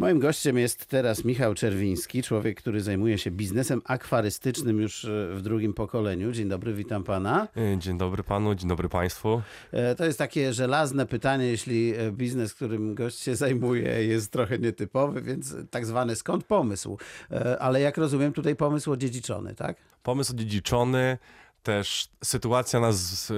Moim gościem jest teraz Michał Czerwiński, człowiek, który zajmuje się biznesem akwarystycznym już e, w drugim pokoleniu. Dzień dobry, witam pana. E, dzień dobry panu, dzień dobry państwu. E, to jest takie żelazne pytanie, jeśli biznes, którym gość się zajmuje jest trochę nietypowy, więc tak zwany skąd pomysł. Ale jak rozumiem, tutaj pomysł odziedziczony, tak? Pomysł odziedziczony, też sytuacja nas, e,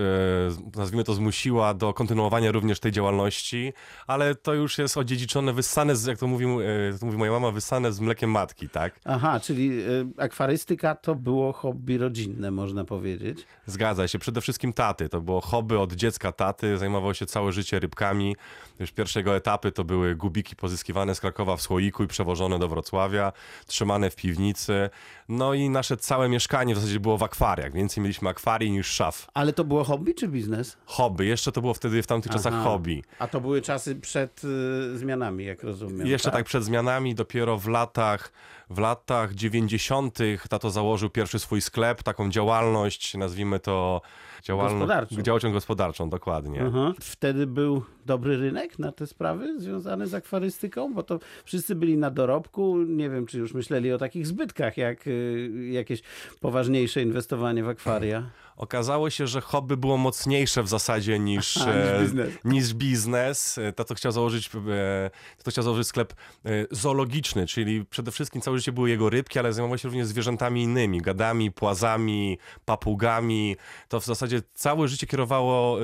nazwijmy to, zmusiła do kontynuowania również tej działalności, ale to już jest odziedziczone, wyssane, z, jak to, mówił, e, to mówi moja mama, wyssane z mlekiem matki, tak? Aha, czyli e, akwarystyka to było hobby rodzinne, można powiedzieć. Zgadza się, przede wszystkim taty, to było hobby od dziecka. Taty, zajmował się całe życie rybkami, już pierwszego etapy to były gubiki pozyskiwane z Krakowa w słoiku i przewożone do Wrocławia, trzymane w piwnicy, no i nasze całe mieszkanie w zasadzie było w akwariach, więcej mieli mieliśmy akwarii niż szaf. Ale to było hobby czy biznes? Hobby, jeszcze to było wtedy w tamtych Aha. czasach hobby. A to były czasy przed y, zmianami, jak rozumiem. Jeszcze tak? tak przed zmianami, dopiero w latach w latach 90. tato założył pierwszy swój sklep, taką działalność, nazwijmy to działalność gospodarczą. działalnością gospodarczą, dokładnie. Aha. Wtedy był dobry rynek na te sprawy związane z akwarystyką, bo to wszyscy byli na dorobku. Nie wiem, czy już myśleli o takich zbytkach, jak y, jakieś poważniejsze inwestowanie w akwaria. Okazało się, że hobby było mocniejsze w zasadzie niż, Aha, niż, e, biznes. niż biznes. E, tato chciał założyć, e, tato chciał założyć sklep zoologiczny, czyli przede wszystkim całe życie były jego rybki, ale zajmował się również zwierzętami innymi, gadami, płazami, papugami. To w zasadzie całe życie kierowało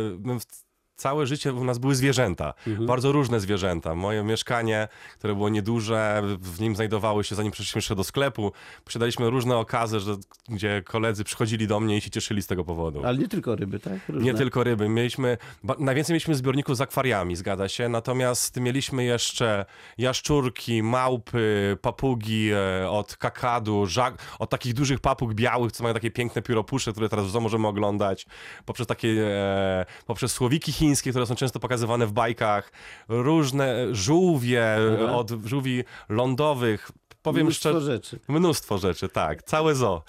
całe życie u nas były zwierzęta. Mhm. Bardzo różne zwierzęta. Moje mieszkanie, które było nieduże, w nim znajdowały się, zanim przeszliśmy jeszcze do sklepu, posiadaliśmy różne okazy, że, gdzie koledzy przychodzili do mnie i się cieszyli z tego powodu. Ale nie tylko ryby, tak? Różne. Nie tylko ryby. Mieliśmy, najwięcej mieliśmy zbiorników z akwariami, zgadza się, natomiast mieliśmy jeszcze jaszczurki, małpy, papugi e, od kakadu, żak, od takich dużych papug białych, co mają takie piękne pióropusze, które teraz w możemy oglądać, poprzez takie, e, poprzez słowiki chińskie, chińskie, które są często pokazywane w bajkach, różne żółwie Aha. od żółwi lądowych. Powiem mnóstwo szczerze, rzeczy. Mnóstwo rzeczy, tak. Całe zo.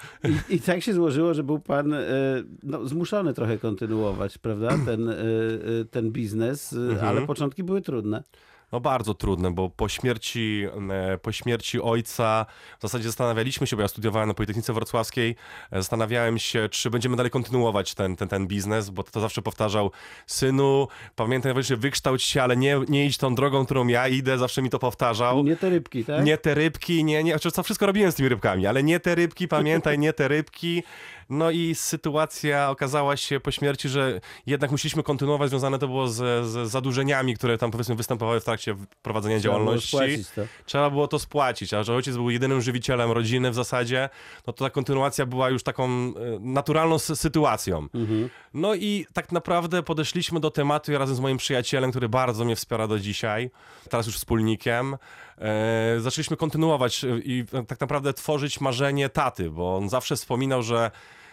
I, I, tak się złożyło, że był pan e, no, zmuszony trochę kontynuować, prawda, ten, e, e, ten biznes, mhm. ale początki były trudne. No bardzo trudne, bo po śmierci, e, po śmierci ojca w zasadzie zastanawialiśmy się, bo ja studiowałem na Politechnice Wrocławskiej, e, zastanawiałem się, czy będziemy dalej kontynuować ten, ten, ten biznes, bo to zawsze powtarzał, synu, pamiętaj, że wykształć się, ale nie, nie idź tą drogą, którą ja idę, zawsze mi to powtarzał. Nie te rybki, tak? Nie te rybki, nie, nie, znaczy co wszystko robiłem z tymi rybkami, ale nie te rybki, pamiętaj, nie te rybki. No i sytuacja okazała się po śmierci, że jednak musieliśmy kontynuować, związane to było z, z zadłużeniami, które tam powiedzmy występowały w trakcie prowadzenia Trzeba działalności. Było Trzeba było to spłacić, a że ojciec był jedynym żywicielem rodziny w zasadzie, no to ta kontynuacja była już taką e, naturalną sytuacją. Mhm. No i tak naprawdę podeszliśmy do tematu razem z moim przyjacielem, który bardzo mnie wspiera do dzisiaj, teraz już wspólnikiem. E, zaczęliśmy kontynuować i tak naprawdę tworzyć marzenie taty, bo on zawsze wspominał, że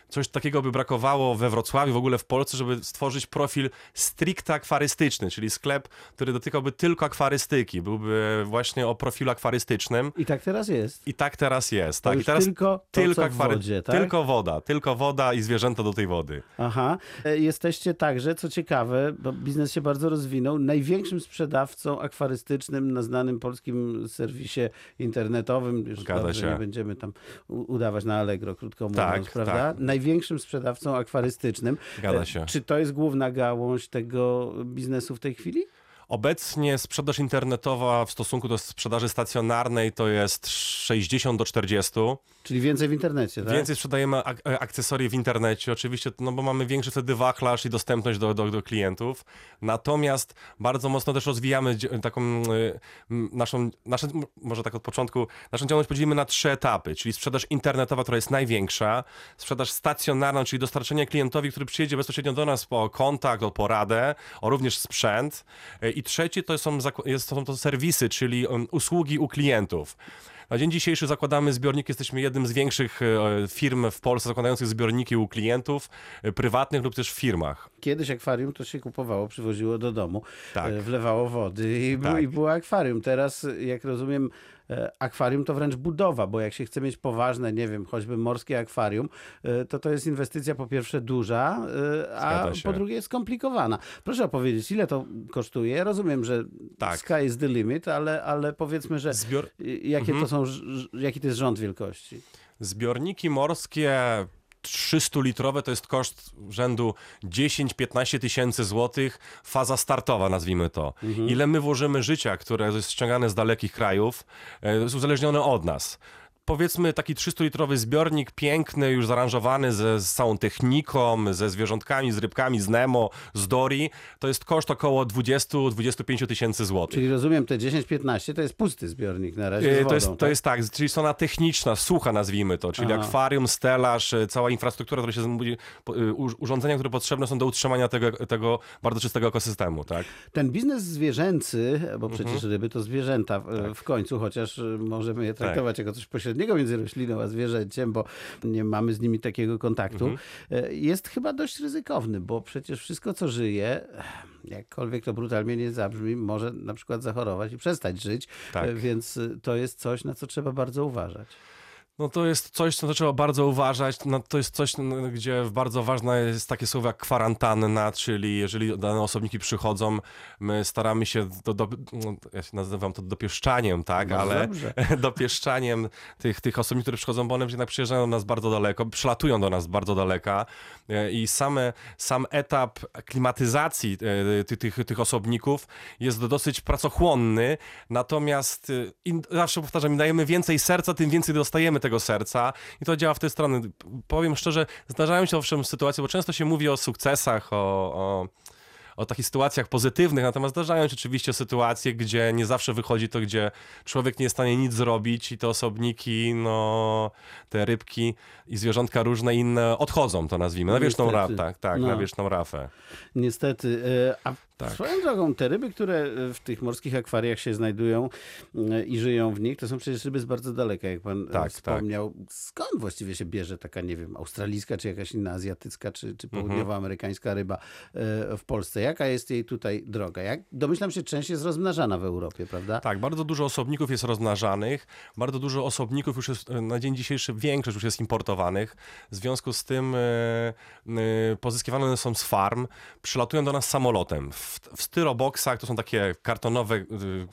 coś takiego by brakowało we Wrocławiu, w ogóle w Polsce, żeby stworzyć profil stricte akwarystyczny, czyli sklep, który dotykałby tylko akwarystyki, byłby właśnie o profilu akwarystycznym. I tak teraz jest. I tak teraz jest. Tak. I teraz tylko, to, tylko, akwary... wodzie, tak? tylko woda, tylko woda i zwierzęta do tej wody. Aha. E, jesteście także, co ciekawe, bo biznes się bardzo rozwinął, największym sprzedawcą akwarystycznym na znanym polskim serwisie internetowym. Już Zgadza się. Nie będziemy tam udawać na Allegro, krótko mówiąc, tak, prawda? Tak największym sprzedawcą akwarystycznym. Zgadza się. Czy to jest główna gałąź tego biznesu w tej chwili? Obecnie sprzedaż internetowa w stosunku do sprzedaży stacjonarnej to jest 60 do 40. Czyli więcej w internecie, tak? Więcej sprzedajemy ak e, akcesorii w internecie, oczywiście, no bo mamy większy wtedy wachlarz i dostępność do, do, do klientów. Natomiast bardzo mocno też rozwijamy taką y, naszą, nasze, może tak od początku, naszą działalność podzielimy na trzy etapy, czyli sprzedaż internetowa, która jest największa, sprzedaż stacjonarna, czyli dostarczenie klientowi, który przyjedzie bezpośrednio do nas po kontakt, o poradę, o również sprzęt. I trzeci to są, są to serwisy, czyli um, usługi u klientów. Na dzień dzisiejszy zakładamy zbiorniki, jesteśmy jednym z większych e, firm w Polsce zakładających zbiorniki u klientów e, prywatnych lub też w firmach. Kiedyś akwarium to się kupowało, przywoziło do domu, tak. wlewało wody i, tak. i było akwarium. Teraz, jak rozumiem, E, akwarium to wręcz budowa, bo jak się chce mieć poważne, nie wiem, choćby morskie akwarium, e, to to jest inwestycja po pierwsze duża, e, a po drugie skomplikowana. Proszę opowiedzieć, ile to kosztuje? Ja rozumiem, że tak. sky is the limit, ale, ale powiedzmy, że Zbior... jakie mhm. to są, jaki to jest rząd wielkości? Zbiorniki morskie 300-litrowe to jest koszt rzędu 10-15 tysięcy złotych, faza startowa nazwijmy to. Mhm. Ile my włożymy życia, które jest ściągane z dalekich krajów, e, jest uzależnione od nas powiedzmy taki 300-litrowy zbiornik, piękny, już zaaranżowany ze, z całą techniką, ze zwierzątkami, z rybkami, z Nemo, z Dory, to jest koszt około 20-25 tysięcy złotych. Czyli rozumiem, te 10-15 to jest pusty zbiornik na razie wodą, to, jest, tak? to jest tak, czyli strona techniczna, sucha nazwijmy to, czyli Aha. akwarium, stelaż, e, cała infrastruktura, która się e, urządzenia, które potrzebne są do utrzymania tego, tego bardzo czystego ekosystemu, tak? Ten biznes zwierzęcy, bo przecież mhm. ryby to zwierzęta w, tak. w końcu, chociaż możemy je traktować tak. jako coś pośredniego, pośredniego między rośliną a zwierzęciem, bo nie mamy z nimi takiego kontaktu, mhm. E, jest chyba dość ryzykowny, bo przecież wszystko, co żyje, jakkolwiek to brutalnie nie zabrzmi, może na przykład zachorować i przestać żyć, tak. E, więc to jest coś, na co trzeba bardzo uważać. No to jest coś, co trzeba bardzo uważać. No to jest coś, gdzie bardzo ważne jest takie słowo jak kwarantanna, czyli jeżeli dane osobniki przychodzą, my staramy się, do, do, no, ja się nazywam to dopieszczaniem, tak, no ale dobrze. dopieszczaniem tych, tych osobników, które przychodzą, bo one jednak przyjeżdżają do nas bardzo daleko, przylatują do nas bardzo daleka e, i same, sam etap klimatyzacji e, tych, tych, tych osobników jest dosyć pracochłonny, natomiast e, zawsze powtarzam, im dajemy więcej serca, tym więcej dostajemy tego serca i to działa w tej strony. Powiem szczerze, zdarzają się owszem sytuacje, bo często się mówi o sukcesach, o, o o takich sytuacjach pozytywnych, natomiast zdarzają się oczywiście sytuacje, gdzie nie zawsze wychodzi to, gdzie człowiek nie jest w stanie nic zrobić i te osobniki, no, te rybki i zwierzątka różne inne odchodzą, to nazwijmy, na wieczną rafę. Tak, tak, no. na wieczną rafę. Niestety. E, a tak. Swoją drogą, te ryby, które e, w tych morskich akwariach się znajdują e, i żyją w nich, to są przecież ryby z bardzo daleka, jak pan tak, wspomniał. Tak. Skąd właściwie się bierze taka, nie wiem, australijska, czy jakaś inna azjatycka, czy, czy mhm. południowoamerykańska ryba w Polsce? Jaka jest jej tutaj droga? Jak, domyślam się, część jest rozmnażana w Europie, prawda? Tak, bardzo dużo osobników jest rozmnażanych, bardzo dużo osobników już jest, na dzień dzisiejszy większość już jest importowanych. W związku z tym pozyskiwane są z farm, przylatują do nas samolotem w, w styroboksach, to są takie kartonowe, y,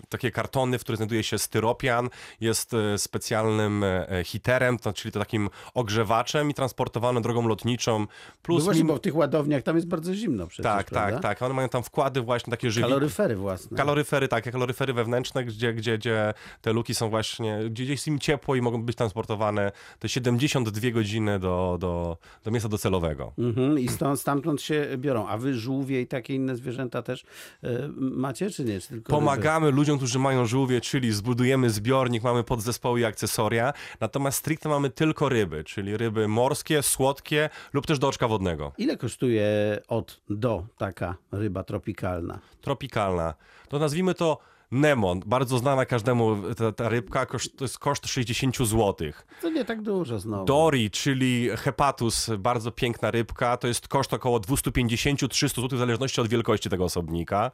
takie kartony, w których znajduje się styropian, jest y, specjalnym e, e, hiterem, to, czyli to takim ogrzewaczem i transportowany drogą lotniczą. Plus no właśnie, bo w tych ładowniach tam jest bardzo zimno przecież, Tak, tak prawda? tak, tak. One mają tam wkłady właśnie takie żywi... Kaloryfery własne. Kaloryfery, tak, kaloryfery wewnętrzne, gdzie, gdzie, gdzie te luki są właśnie, gdzie jest im ciepło i mogą być transportowane te 72 godziny do, do, do miejsca docelowego. Mhm, I stąd, stamtąd się biorą. A wy żółwie i takie inne zwierzęta też E, macie, czy nie? Czy tylko Pomagamy ryby? ludziom, którzy mają żółwie, czyli zbudujemy zbiornik, mamy podzespoły i akcesoria, natomiast stricte mamy tylko ryby, czyli ryby morskie, słodkie lub też do oczka wodnego. Ile kosztuje od do taka ryba tropikalna? Tropikalna. To nazwijmy to Nemo, bardzo znana każdemu ta, ta rybka, koszt, to jest koszt 60 zł. To nie tak dużo znowu. Dory, czyli hepatus, bardzo piękna rybka, to jest koszt około 250-300 zł w zależności od wielkości tego osobnika.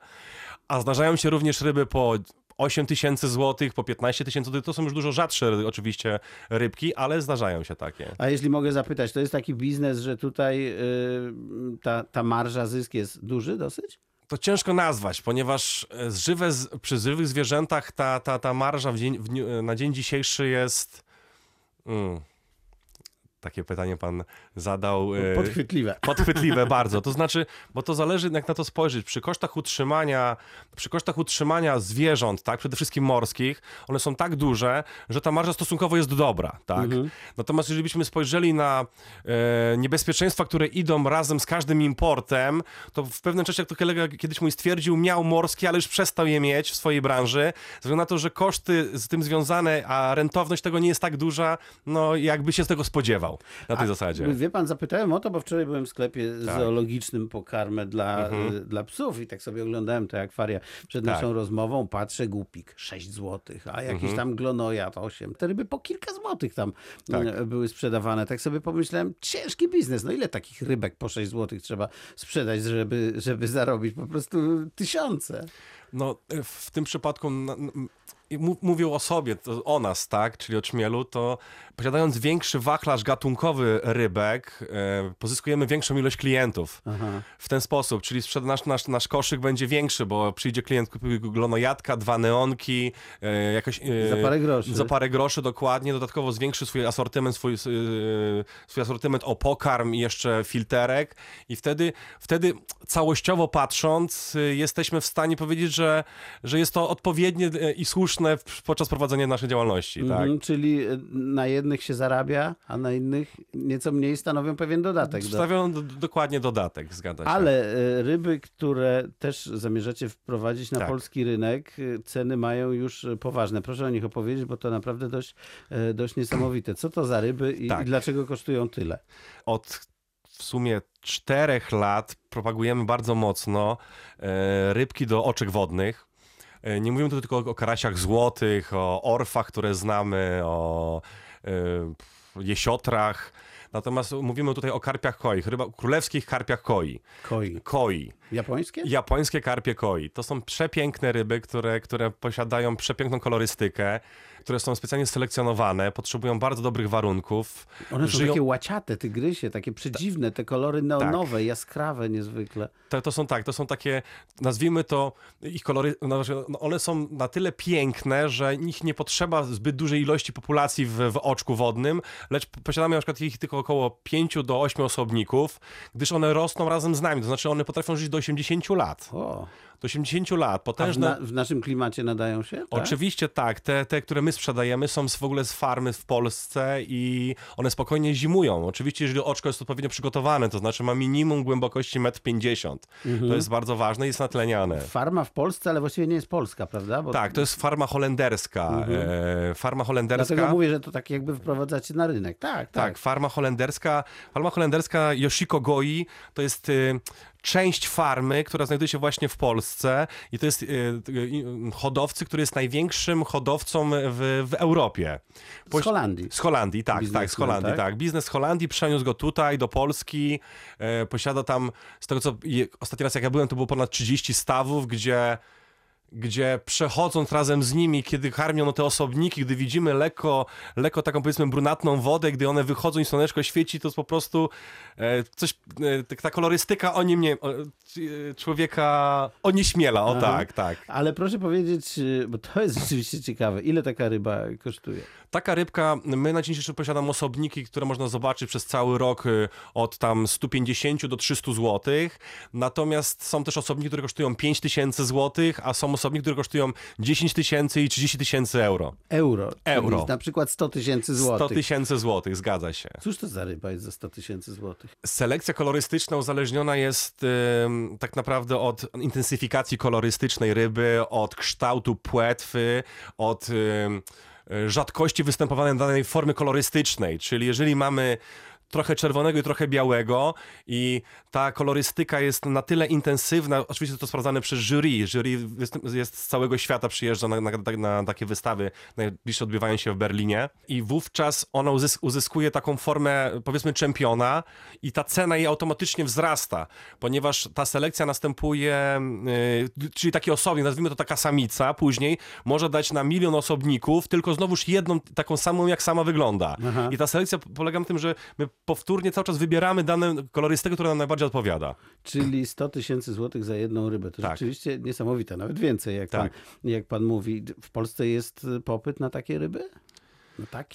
A zdarzają się również ryby po 8 tysięcy złotych, po 15 tysięcy złotych. To są już dużo rzadsze oczywiście rybki, ale zdarzają się takie. A jeśli mogę zapytać, to jest taki biznes, że tutaj yy, ta, ta marża, zysk jest duży dosyć? To ciężko nazwać, ponieważ e, żywe, przy żywych zwierzętach ta, ta, ta marża dzień, w, na dzień dzisiejszy jest. Mm, takie pytanie pan zadał. E, podchwytliwe. Podchwytliwe bardzo. To znaczy, bo to zależy jak na to spojrzeć. Przy kosztach utrzymania, przy kosztach utrzymania zwierząt, tak, przede wszystkim morskich, one są tak duże, że ta marża stosunkowo jest dobra, tak. Mhm. Natomiast jeżeli byśmy spojrzeli na e, niebezpieczeństwa, które idą razem z każdym importem, to w pewnym czasie, jak to kolega kiedyś mój stwierdził, miał morskie, ale już przestał je mieć w swojej branży, ze względu na to, że koszty z tym związane, a rentowność tego nie jest tak duża, no jakby się z tego spodziewał utrzymywał na tej A, zasadzie. Wie pan, zapytałem o to, bo wczoraj byłem w sklepie tak. zoologicznym po karmę dla, mhm. Y, dla psów i tak sobie oglądałem te akwaria przed tak. naszą rozmową. Patrzę, głupik 6 zł, a jakiś mhm. tam glonojat 8. Te ryby po kilka złotych tam tak. Y, były sprzedawane. Tak sobie pomyślałem, ciężki biznes. No ile takich rybek po 6 zł trzeba sprzedać, żeby, żeby zarobić po prostu tysiące? No, w tym przypadku mówił o sobie, o nas, tak, czyli o czmielu, to posiadając większy wachlarz gatunkowy rybek, e, pozyskujemy większą ilość klientów. Aha. w ten sposób, czyli nasz, nasz, nasz koszyk będzie większy, bo przyjdzie klient, kupi glonojadka, dwa neonki, e, jakoś... E, za parę groszy. Za parę groszy, dokładnie, dodatkowo zwiększy swój asortyment, swój, swój asortyment o pokarm i jeszcze filterek. I wtedy, wtedy całościowo patrząc jesteśmy w stanie powiedzieć, że, że jest to odpowiednie i słuszne podczas prowadzenia naszej działalności, tak? Mhm, czyli na jednym jednych się zarabia, a na innych nieco mniej stanowią pewien dodatek. Stanowią do... dokładnie dodatek, zgadza się. Ale e, ryby, które też zamierzacie wprowadzić na tak. polski rynek, e, ceny mają już poważne. Proszę o nich opowiedzieć, bo to naprawdę dość, e, dość niesamowite. Co to za ryby i, tak. i dlaczego kosztują tyle? Od w sumie czterech lat propagujemy bardzo mocno rybki do oczek wodnych. Nie mówimy tu tylko o karasiach złotych, o orfach, które znamy, o E, jesiotrach. Natomiast mówimy tutaj o karpiach koi, chyba królewskich karpiach koi. Koi. Koi. Japońskie? Japońskie karpie koi. To są przepiękne ryby, które, które posiadają przepiękną kolorystykę, które są specjalnie selekcjonowane, potrzebują bardzo dobrych warunków. One są Żyją... takie łaciate, tygrysie, takie przedziwne, te kolory neonowe, tak. jaskrawe niezwykle. To, to są tak, to są takie, nazwijmy to, ich kolory, no, no, one są na tyle piękne, że ich nie potrzeba zbyt dużej ilości populacji w, w oczku wodnym, lecz posiadamy na przykład ich tylko około 5 do 8 osobników, gdyż one rosną razem z nami, to znaczy one potrafią żyć do 80 lat. O do 80 lat. Potężne... W, na, w, naszym klimacie nadają się? Tak? Oczywiście tak. Te, te, które my sprzedajemy są w ogóle z farmy w Polsce i one spokojnie zimują. Oczywiście, jeżeli oczko jest odpowiednio przygotowane, to znaczy ma minimum głębokości 1,50 m. Mhm. To jest bardzo ważne i jest natleniane. Farma w Polsce, ale właściwie nie jest polska, prawda? Bo... Tak, to jest farma holenderska. Mhm. E, farma holenderska. Dlatego mówię, że to tak jakby wprowadzacie na rynek. Tak, tak. Tak, farma holenderska. Farma holenderska Yoshiko Goi to jest y, część farmy, która znajduje się właśnie w Polsce i to jest y, hodowcy, który jest największym hodowcą w, w Europie. Po, z Holandii. Z Holandii, tak, tak, z Holandii, tak? tak. Biznes z Holandii przeniósł go tutaj, do Polski, e, posiada tam, z tego co ostatni raz jak ja byłem, to było ponad 30 stawów, gdzie gdzie przechodząc razem z nimi, kiedy karmią te osobniki, gdy widzimy lekko, lekko taką powiedzmy brunatną wodę, gdy one wychodzą i słoneczko świeci, to jest po prostu e, coś, e, ta kolorystyka o nim nie, o, e, człowieka onieśmiela, o Aha. tak, tak. Ale proszę powiedzieć, e, bo to jest rzeczywiście ciekawe, ile taka ryba kosztuje? Taka rybka, my na dzień dzisiejszy posiadamy osobniki, które można zobaczyć przez cały rok y, od tam 150 do 300 zł. Natomiast są też osobniki, które kosztują 5000 zł, a są osobniki, które kosztują 10 tysięcy i 30 tysięcy euro. Euro. Euro. Na przykład 100 tysięcy złotych. 100 tysięcy złotych, zgadza się. Cóż to za ryba jest za 100 tysięcy złotych? Selekcja kolorystyczna uzależniona jest tak naprawdę od intensyfikacji kolorystycznej ryby, od kształtu płetwy, od... Rzadkości występowania danej formy kolorystycznej, czyli jeżeli mamy trochę czerwonego i trochę białego i ta kolorystyka jest na tyle intensywna, oczywiście to sprawdzane przez jury, jury jest z całego świata, przyjeżdża na, na, na takie wystawy, najbliższe odbywają się w Berlinie i wówczas ona uzyskuje taką formę powiedzmy czempiona i ta cena jej automatycznie wzrasta, ponieważ ta selekcja następuje, yy, czyli taki osobnik, nazwijmy to taka samica, później może dać na milion osobników tylko znowuż jedną taką samą, jak sama wygląda. Aha. I ta selekcja polega na tym, że my powtórnie cały czas wybieramy dane kolorystykę, która nam najbardziej odpowiada. Czyli 100 tysięcy złotych za jedną rybę. To tak. rzeczywiście niesamowite, nawet więcej, jak, tak. pan, jak pan mówi. W Polsce jest popyt na takie ryby?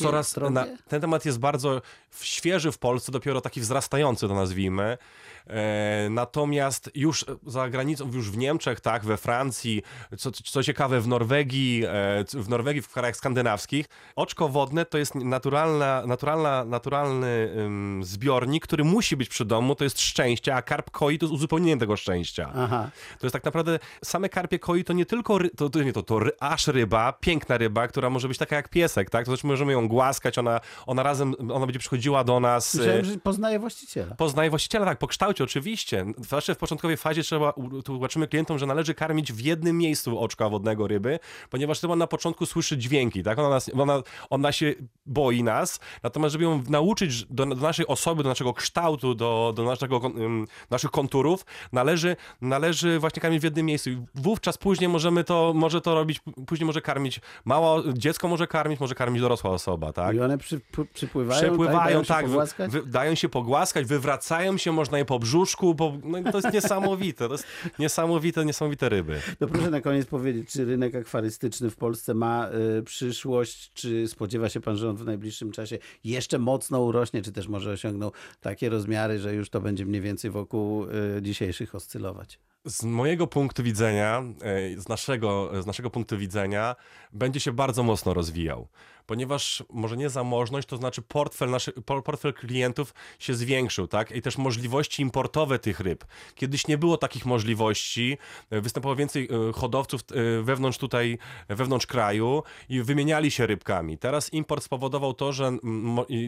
Coraz na, ten temat jest bardzo świeży w Polsce, dopiero taki wzrastający to nazwijmy. E, natomiast już za granicą, już w Niemczech, tak, we Francji, co, co ciekawe w Norwegii, e, w Norwegii, w krajach skandynawskich, oczko wodne to jest naturalna, naturalna, naturalny zbiornik, który musi być przy domu, to jest szczęście, a karp koi to jest uzupełnienie tego szczęścia. Aha. To jest tak naprawdę, same karpie koi to nie tylko, ry, to, to, nie, to, to ry, aż ryba, piękna ryba, która może być taka jak piesek, tak, to znaczy możemy ją głaskać, ona, ona razem, ona będzie przychodziła do nas. Słyszałem, że poznaje właściciela. Poznaje właściciela, tak, po kształcie oczywiście. Zawsze w początkowej fazie trzeba, tłumaczymy klientom, że należy karmić w jednym miejscu oczka wodnego ryby, ponieważ ryba na początku słyszy dźwięki, tak? Ona, nas, ona, ona się boi nas, natomiast żeby ją nauczyć do, do naszej osoby, do naszego kształtu, do, do naszego, um, naszych konturów, należy, należy właśnie karmić w jednym miejscu. I wówczas później możemy to, może to robić, później może karmić małe dziecko może karmić, może karmić dorosła osoba, tak? I one przy, przypływają, Przepływają, tak, dają tak, wy, dają się pogłaskać, wywracają się, można je po brzuszku, po, no to jest niesamowite, to jest niesamowite, niesamowite ryby. No proszę na koniec powiedzieć, czy rynek akwarystyczny w Polsce ma y, przyszłość, czy spodziewa się pan, że on w najbliższym czasie jeszcze mocno urośnie, czy też może osiągnął takie rozmiary, że już to będzie mniej więcej wokół y, dzisiejszych oscylować? Z mojego punktu widzenia, e, z naszego, z naszego punktu widzenia, będzie się bardzo mocno rozwijał ponieważ może nie zamożność, to znaczy portfel, naszy, portfel klientów się zwiększył, tak? I też możliwości importowe tych ryb. Kiedyś nie było takich możliwości, e, występowało więcej e, hodowców e, wewnątrz tutaj, wewnątrz kraju i wymieniali się rybkami. Teraz import spowodował to, że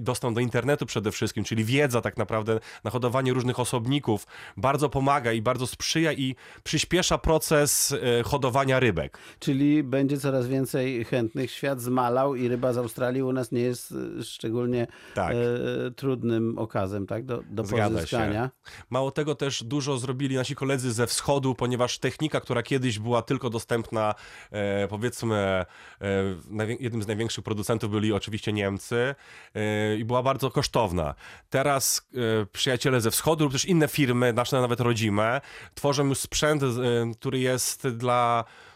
dostęp do internetu przede wszystkim, czyli wiedza tak naprawdę na hodowanie różnych osobników bardzo pomaga i bardzo sprzyja i przyspiesza proces hodowania rybek. Czyli będzie coraz więcej chętnych, świat zmalał i ryba z Australii u nas nie jest e, szczególnie tak. e, trudnym okazem tak, do, do pozyskania. Się. Mało tego też dużo zrobili nasi koledzy ze wschodu, ponieważ technika, która kiedyś była tylko dostępna e, powiedzmy e, jednym z największych producentów byli oczywiście Niemcy e, i była bardzo kosztowna. Teraz e, przyjaciele ze wschodu lub też inne firmy, nasze nawet rodzime, tworzą już sprzęt, który jest dla Y,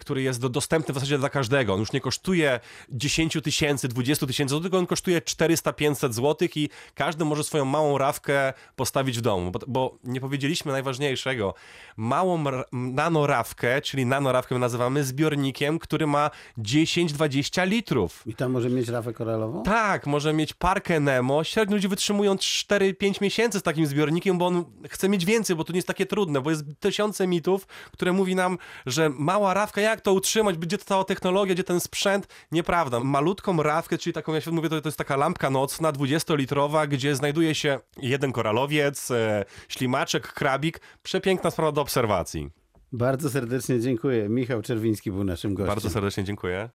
który jest do, dostępny w zasadzie dla każdego. On już nie kosztuje 10 tysięcy, 20 tysięcy złotych, on kosztuje 400-500 złotych i każdy może swoją małą rawkę postawić w domu. Bo, bo nie powiedzieliśmy najważniejszego. Małą nanorawkę, czyli nanorawkę nazywamy zbiornikiem, który ma 10-20 litrów. I tam może mieć rawę koralową? Tak, może mieć parkę Nemo. Średnio ludzie wytrzymują 4-5 miesięcy z takim zbiornikiem, bo on chce mieć więcej, bo to nie jest takie trudne, bo jest tysiące mitów, które mówi nam, że mała mała rawka, jak to utrzymać, gdzie to cała technologia, gdzie ten sprzęt? Nieprawda. Malutką rawkę, czyli taką, ja się mówię, to, to jest taka lampka nocna, 20-litrowa, gdzie znajduje się jeden koralowiec, e, ślimaczek, krabik. Przepiękna sprawa do obserwacji. Bardzo serdecznie dziękuję. Michał Czerwiński był naszym gościem. Bardzo serdecznie dziękuję.